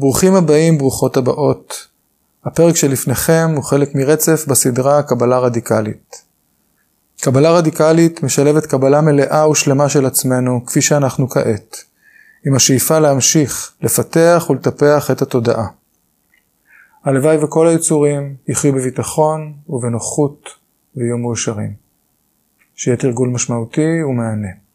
ברוכים הבאים, ברוכות הבאות. הפרק שלפניכם הוא חלק מרצף בסדרה קבלה רדיקלית. קבלה רדיקלית משלבת קבלה מלאה ושלמה של עצמנו, כפי שאנחנו כעת, עם השאיפה להמשיך, לפתח ולטפח את התודעה. הלוואי וכל היצורים יחיו בביטחון ובנוחות ויהיו מאושרים. שיהיה תרגול משמעותי ומהנה.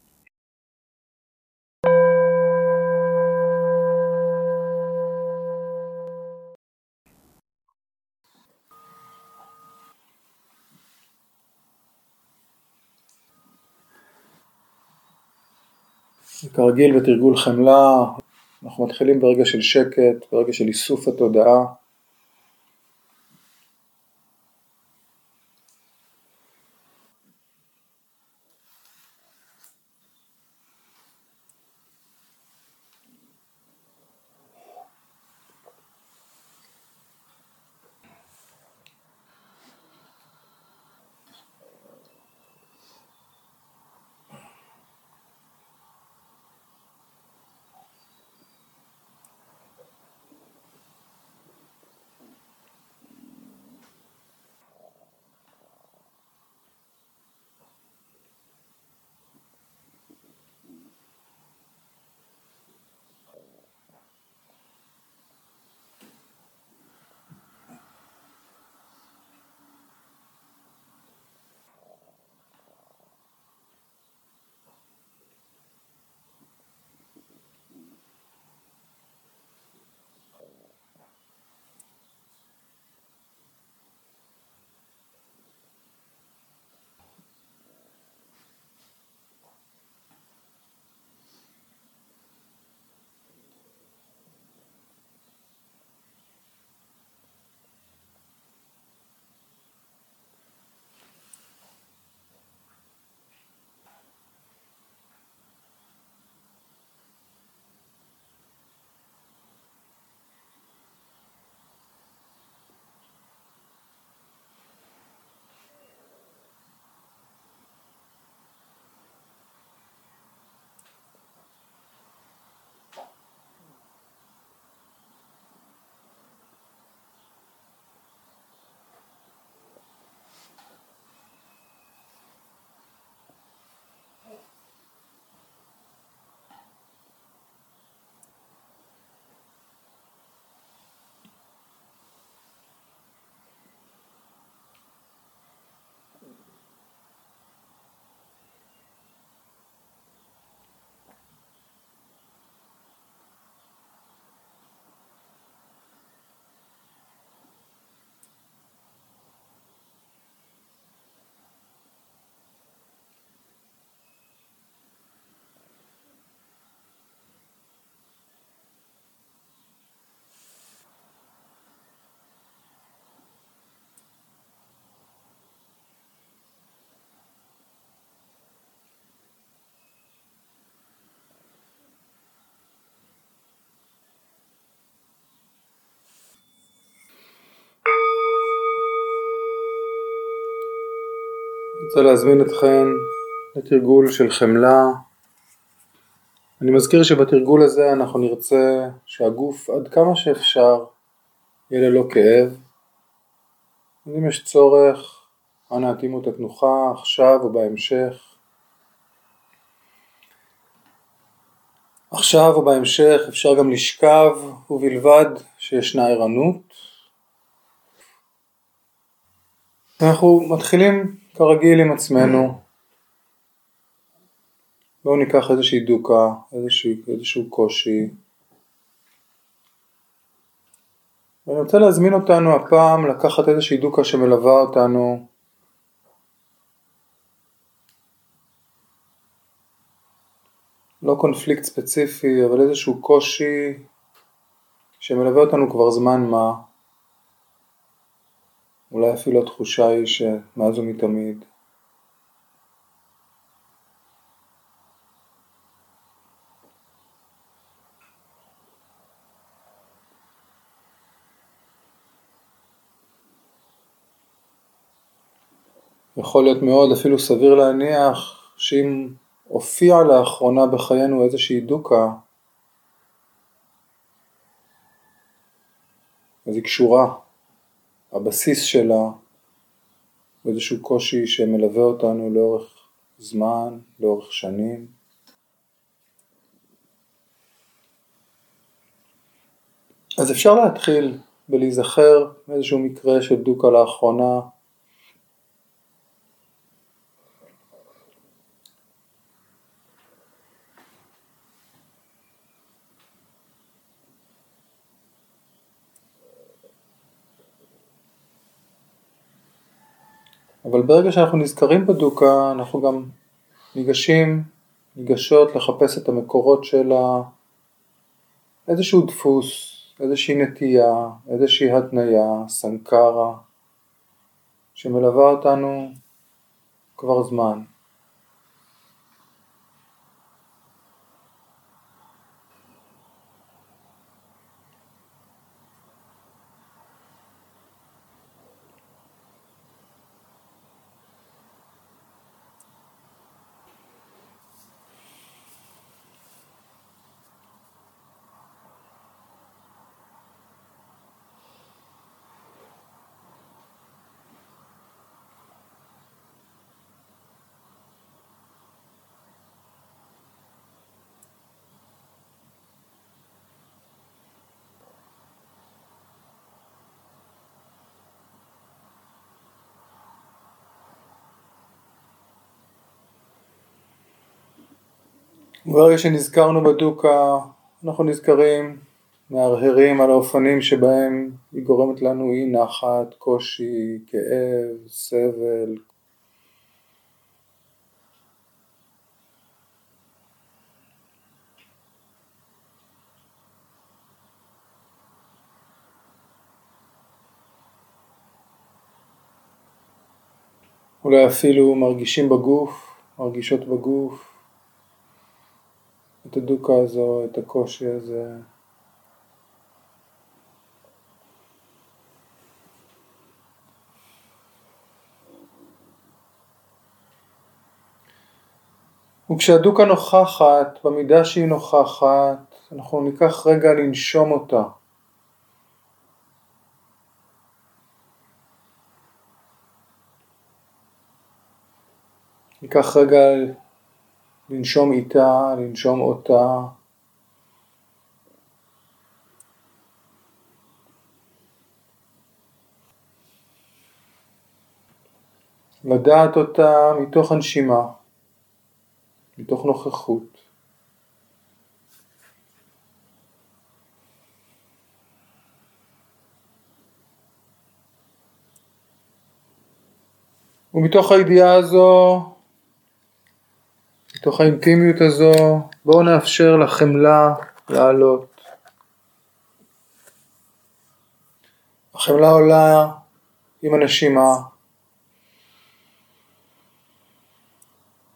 כרגיל בתרגול חמלה, אנחנו מתחילים ברגע של שקט, ברגע של איסוף התודעה. רוצה להזמין אתכם לתרגול של חמלה. אני מזכיר שבתרגול הזה אנחנו נרצה שהגוף עד כמה שאפשר יהיה ללא כאב. אם יש צורך, אנא התאימו את התנוחה עכשיו או בהמשך. עכשיו או בהמשך אפשר גם לשכב ובלבד שישנה ערנות. אנחנו מתחילים כרגיל עם עצמנו, בואו ניקח איזושהי דוקה, איזשהו, איזשהו קושי. ואני רוצה להזמין אותנו הפעם לקחת איזושהי דוקה שמלווה אותנו לא קונפליקט ספציפי, אבל איזשהו קושי שמלווה אותנו כבר זמן מה. אולי אפילו התחושה היא שמאז ומתמיד. יכול להיות מאוד אפילו סביר להניח שאם הופיעה לאחרונה בחיינו איזושהי דוקה, אז היא קשורה, הבסיס שלה הוא איזשהו קושי שמלווה אותנו לאורך זמן, לאורך שנים. אז אפשר להתחיל ולהיזכר באיזשהו מקרה של דוקה לאחרונה אבל ברגע שאנחנו נזכרים בדוקה, אנחנו גם ניגשים, ניגשות לחפש את המקורות של איזשהו דפוס, איזושהי נטייה, איזושהי התניה, סנקרה, שמלווה אותנו כבר זמן. ברגע שנזכרנו בדוקה, אנחנו נזכרים, מהרהרים על האופנים שבהם היא גורמת לנו אי נחת, קושי, כאב, סבל. אולי אפילו מרגישים בגוף, מרגישות בגוף. את הדוקה הזו, את הקושי הזה. וכשהדוקה נוכחת, במידה שהיא נוכחת, אנחנו ניקח רגע לנשום אותה. ניקח רגע לנשום איתה, לנשום אותה. לדעת אותה מתוך הנשימה, מתוך נוכחות. ומתוך הידיעה הזו מתוך האינטימיות הזו בואו נאפשר לחמלה לעלות. החמלה עולה עם הנשימה,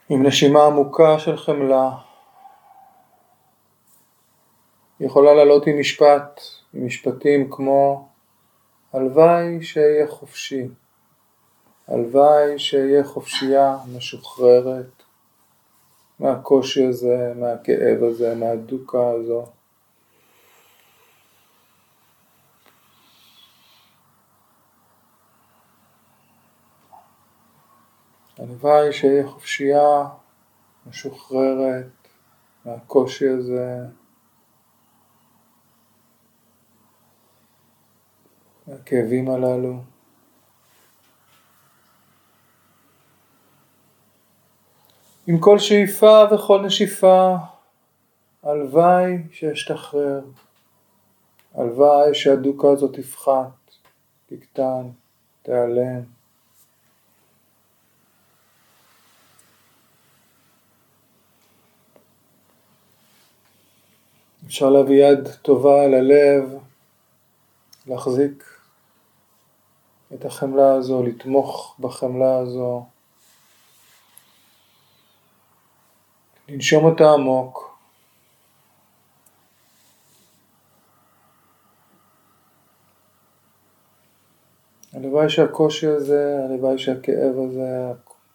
עם נשימה עמוקה של חמלה. היא יכולה לעלות עם משפט, עם משפטים כמו הלוואי שאהיה חופשי, הלוואי שאהיה חופשייה, משוחררת. מהקושי הזה, מהכאב הזה, מהדוקה הזו. הלוואי שאהיה חופשייה, משוחררת מהקושי הזה, מהכאבים הללו. עם כל שאיפה וכל נשיפה, הלוואי שאשתחרר, הלוואי שהדוקה הזאת תפחת, תקטן, תיעלם. אפשר להביא יד טובה אל הלב, להחזיק את החמלה הזו, לתמוך בחמלה הזו. לנשום אותה עמוק. הלוואי שהקושי הזה, הלוואי שהכאב הזה,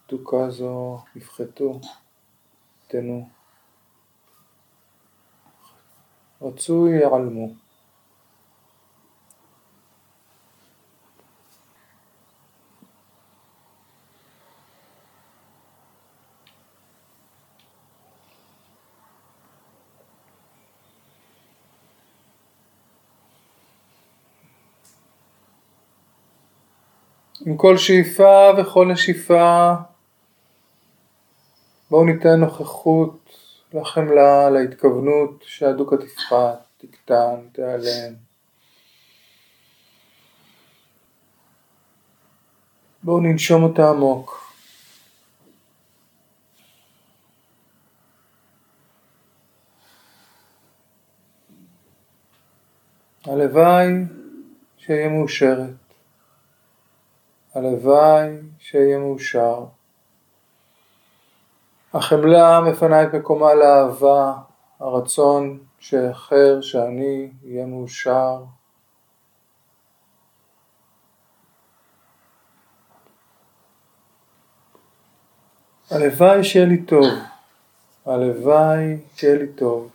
התוקה הזו יפחתו, תנו. רצוי ייעלמו. עם כל שאיפה וכל נשיפה בואו ניתן נוכחות לחמלה, להתכוונות שהדוקה תפחת, תקטן, תיעלם. בואו ננשום אותה עמוק. הלוואי שאהיה מאושרת. הלוואי שאהיה מאושר. החמלה מפנה את מקומה לאהבה, הרצון שאחר, שאני אהיה מאושר. הלוואי שיהיה לי טוב, הלוואי שיהיה לי טוב.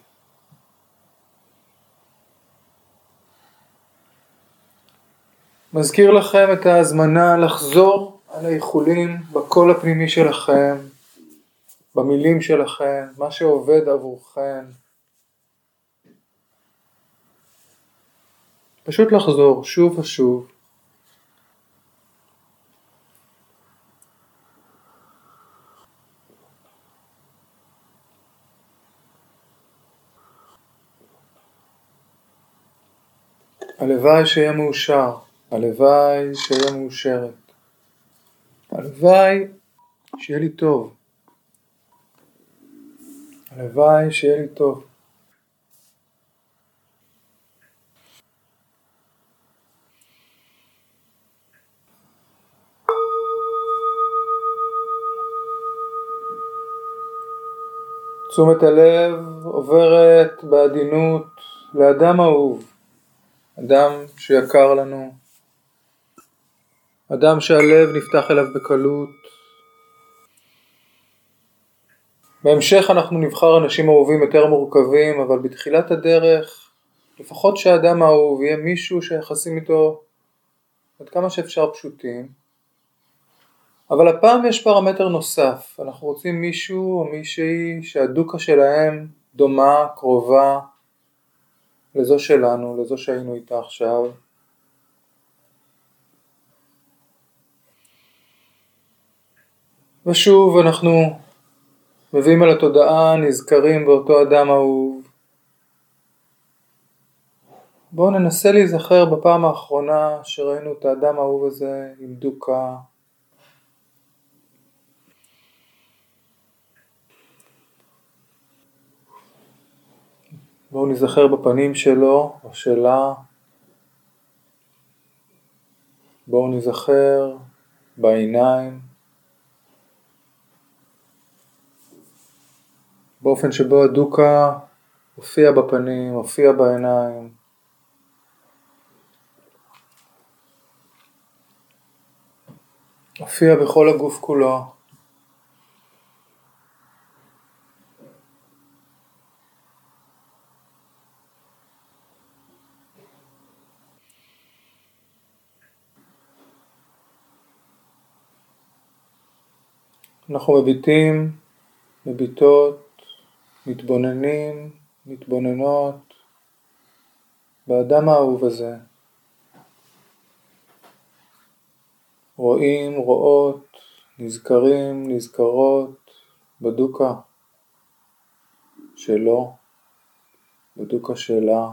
מזכיר לכם את ההזמנה לחזור על האיחולים בקול הפנימי שלכם, במילים שלכם, מה שעובד עבורכם. פשוט לחזור שוב ושוב. הלוואי שיהיה מאושר. הלוואי שאהיה מאושרת. הלוואי שיהיה לי טוב. הלוואי שיהיה לי טוב. תשומת הלב עוברת בעדינות לאדם אהוב, אדם שיקר לנו, אדם שהלב נפתח אליו בקלות. בהמשך אנחנו נבחר אנשים אהובים יותר מורכבים, אבל בתחילת הדרך, לפחות שהאדם האהוב יהיה מישהו שהיחסים איתו עד כמה שאפשר פשוטים. אבל הפעם יש פרמטר נוסף, אנחנו רוצים מישהו או מישהי שהדוקה שלהם דומה, קרובה לזו שלנו, לזו שהיינו איתה עכשיו. ושוב אנחנו מביאים על התודעה, נזכרים באותו אדם אהוב. בואו ננסה להיזכר בפעם האחרונה שראינו את האדם האהוב הזה עם דוקה. בואו נזכר בפנים שלו או שלה. בואו נזכר בעיניים. באופן שבו הדוקה הופיע בפנים, הופיע בעיניים. הופיע בכל הגוף כולו. אנחנו מביטים, מביטות מתבוננים, מתבוננות באדם האהוב הזה. רואים, רואות, נזכרים, נזכרות בדוקה שלו, בדוקה שלה.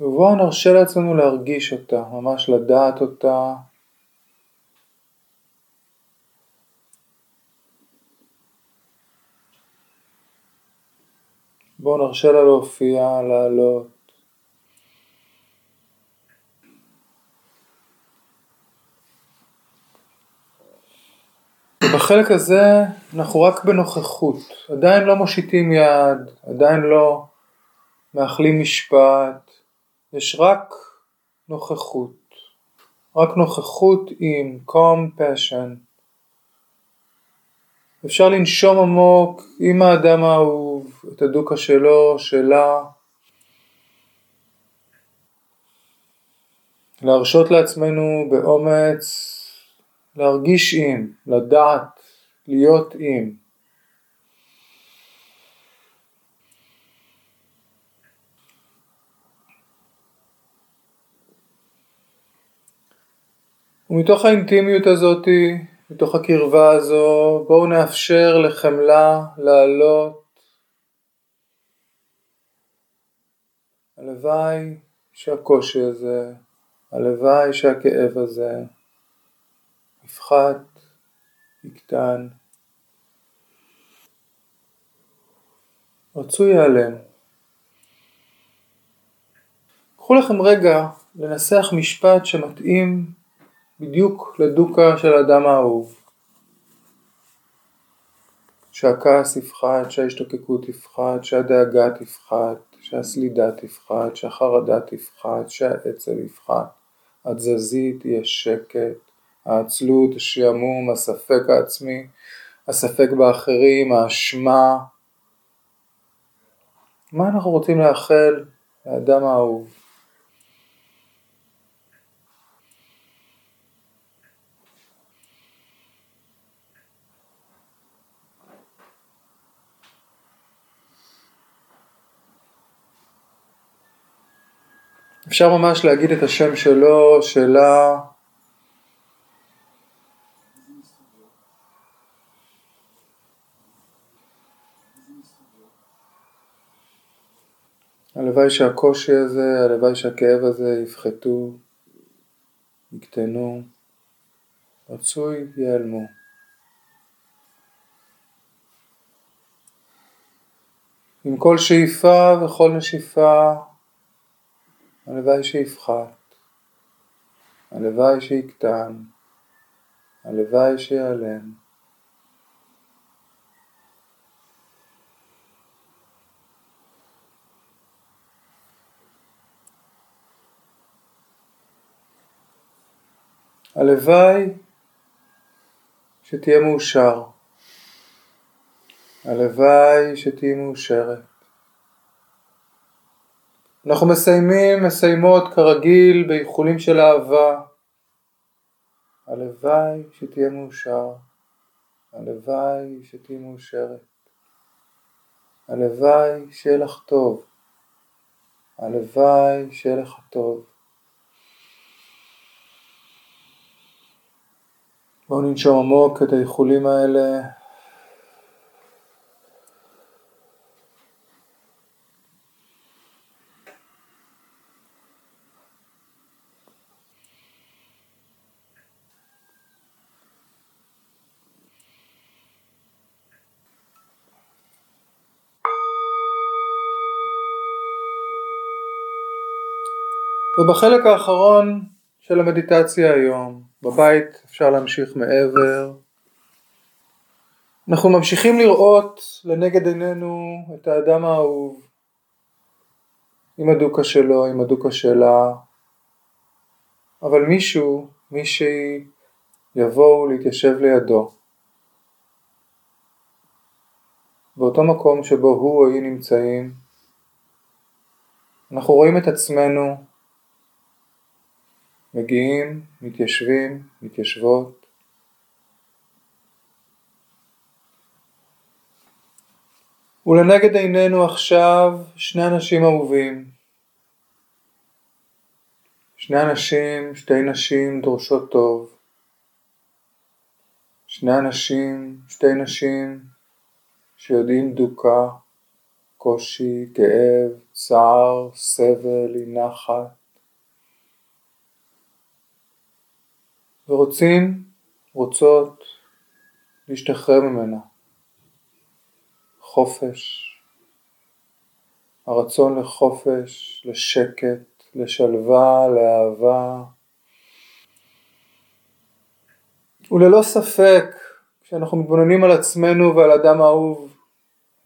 ובואו נרשה לעצמנו להרגיש אותה, ממש לדעת אותה, בואו נרשה לה להופיע, לעלות. ובחלק הזה אנחנו רק בנוכחות, עדיין לא מושיטים יד, עדיין לא מאחלים משפט, יש רק נוכחות, רק נוכחות עם compassion. אפשר לנשום עמוק עם האדם האהוב, את הדוקה שלו, לא, שלה, להרשות לעצמנו באומץ להרגיש עם, לדעת, להיות עם. ומתוך האינטימיות הזאתי, מתוך הקרבה הזו, בואו נאפשר לחמלה לעלות הלוואי שהקושי הזה, הלוואי שהכאב הזה יפחת, יקטן. רצוי ייעלם. קחו לכם רגע לנסח משפט שמתאים בדיוק לדוקה של האדם האהוב. שהכעס יפחת, שההשתוקקות תפחת, שהדאגה תפחת, שהסלידה תפחת, שהחרדה תפחת, שהעצב יפחת, התזזית יהיה שקט, העצלות, השעמום, הספק העצמי, הספק באחרים, האשמה. מה אנחנו רוצים לאחל לאדם האהוב? אפשר ממש להגיד את השם שלו, שלה. הלוואי שהקושי הזה, הלוואי שהכאב הזה יפחתו, יקטנו, רצוי ייעלמו. עם כל שאיפה וכל נשיפה הלוואי שיפחת, הלוואי שיקטן, הלוואי שיעלם. הלוואי שתהיה מאושר, הלוואי שתהיה מאושרת. אנחנו מסיימים, מסיימות כרגיל באיחולים של אהבה. הלוואי שתהיה מאושר, הלוואי שתהיה מאושרת, הלוואי שיהיה לך טוב, הלוואי שיהיה לך טוב. בואו ננשום עמוק את האיחולים האלה ובחלק האחרון של המדיטציה היום, בבית אפשר להמשיך מעבר. אנחנו ממשיכים לראות לנגד עינינו את האדם האהוב עם הדוקה שלו, עם הדוקה שלה, אבל מישהו, מישהי, יבואו להתיישב לידו. באותו מקום שבו הוא או היא נמצאים, אנחנו רואים את עצמנו מגיעים, מתיישבים, מתיישבות. ולנגד עינינו עכשיו שני אנשים אהובים. שני אנשים, שתי נשים דורשות טוב. שני אנשים, שתי נשים שיודעים דוקה, קושי, כאב, צער, סבל, אי נחת. ורוצים, רוצות להשתחרר ממנה. חופש, הרצון לחופש, לשקט, לשלווה, לאהבה. וללא ספק, כשאנחנו מתבוננים על עצמנו ועל אדם האהוב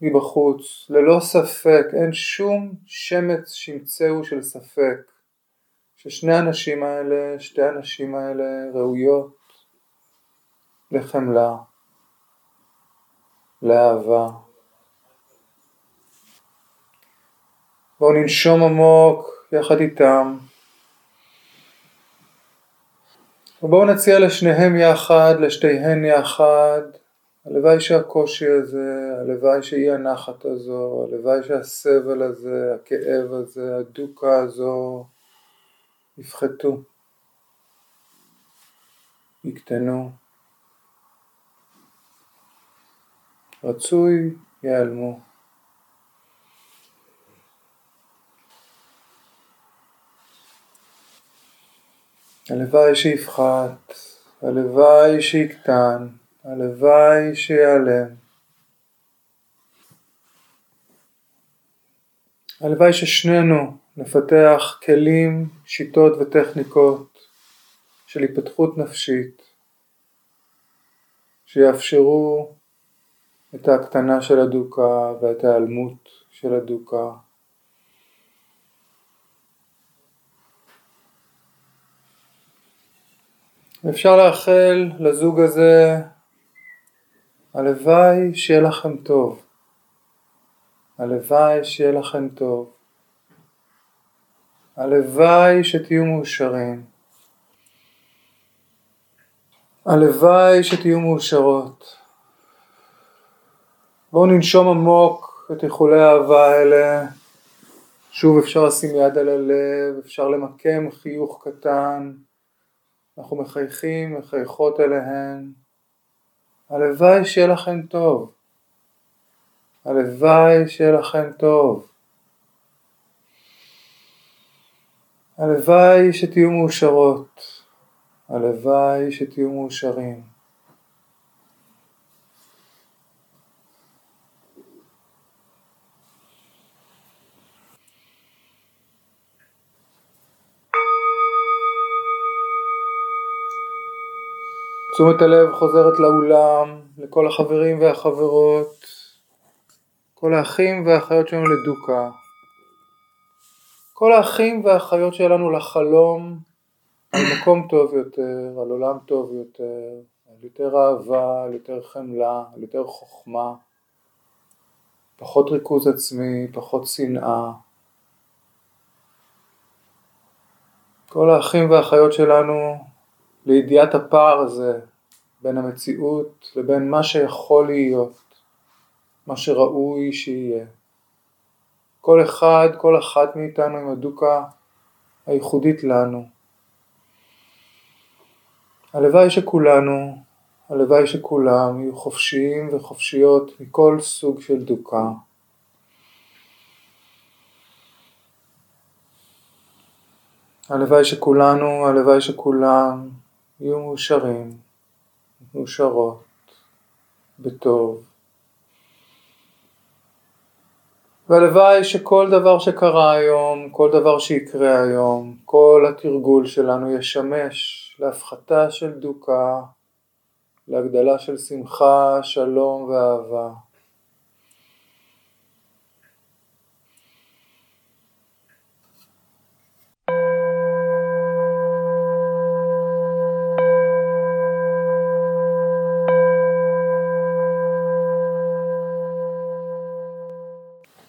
מבחוץ, ללא ספק, אין שום שמץ שמצהו של ספק ששני הנשים האלה, שתי הנשים האלה ראויות לחמלה, לאהבה. בואו ננשום עמוק יחד איתם. ובואו נציע לשניהם יחד, לשתיהן יחד, הלוואי שהקושי הזה, הלוואי שאי הנחת הזו, הלוואי שהסבל הזה, הכאב הזה, הדוקה הזו, יפחתו. יקטנו, רצוי ייעלמו. הלוואי שיפחת, הלוואי שיקטן, הלוואי שיעלם. הלוואי ששנינו נפתח כלים, שיטות וטכניקות של התפתחות נפשית שיאפשרו את ההקטנה של הדוקה ואת ההיעלמות של הדוקה. אפשר לאחל לזוג הזה הלוואי שיהיה לכם טוב, הלוואי שיהיה לכם טוב, הלוואי שתהיו מאושרים, הלוואי שתהיו מאושרות. בואו ננשום עמוק את איחולי האהבה האלה. שוב אפשר לשים יד על הלב, אפשר למקם חיוך קטן. אנחנו מחייכים, מחייכות אליהן. הלוואי שיהיה לכם טוב. הלוואי שיהיה לכם טוב. הלוואי שתהיו מאושרות. הלוואי שתהיו מאושרים. תשומת הלב חוזרת לאולם, לכל החברים והחברות, כל האחים והאחיות שלנו לדוקה, כל האחים והאחיות שלנו לחלום על מקום טוב יותר, על עולם טוב יותר, על יותר אהבה, על יותר חמלה, על יותר חוכמה, פחות ריכוז עצמי, פחות שנאה. כל האחים והאחיות שלנו לידיעת הפער הזה בין המציאות לבין מה שיכול להיות, מה שראוי שיהיה. כל אחד, כל אחת מאיתנו עם הדוקה הייחודית לנו. הלוואי שכולנו, הלוואי שכולם יהיו חופשיים וחופשיות מכל סוג של דוקה. הלוואי שכולנו, הלוואי שכולם יהיו מאושרים, מאושרות, בטוב. והלוואי שכל דבר שקרה היום, כל דבר שיקרה היום, כל התרגול שלנו ישמש להפחתה של דוקה, להגדלה של שמחה, שלום ואהבה.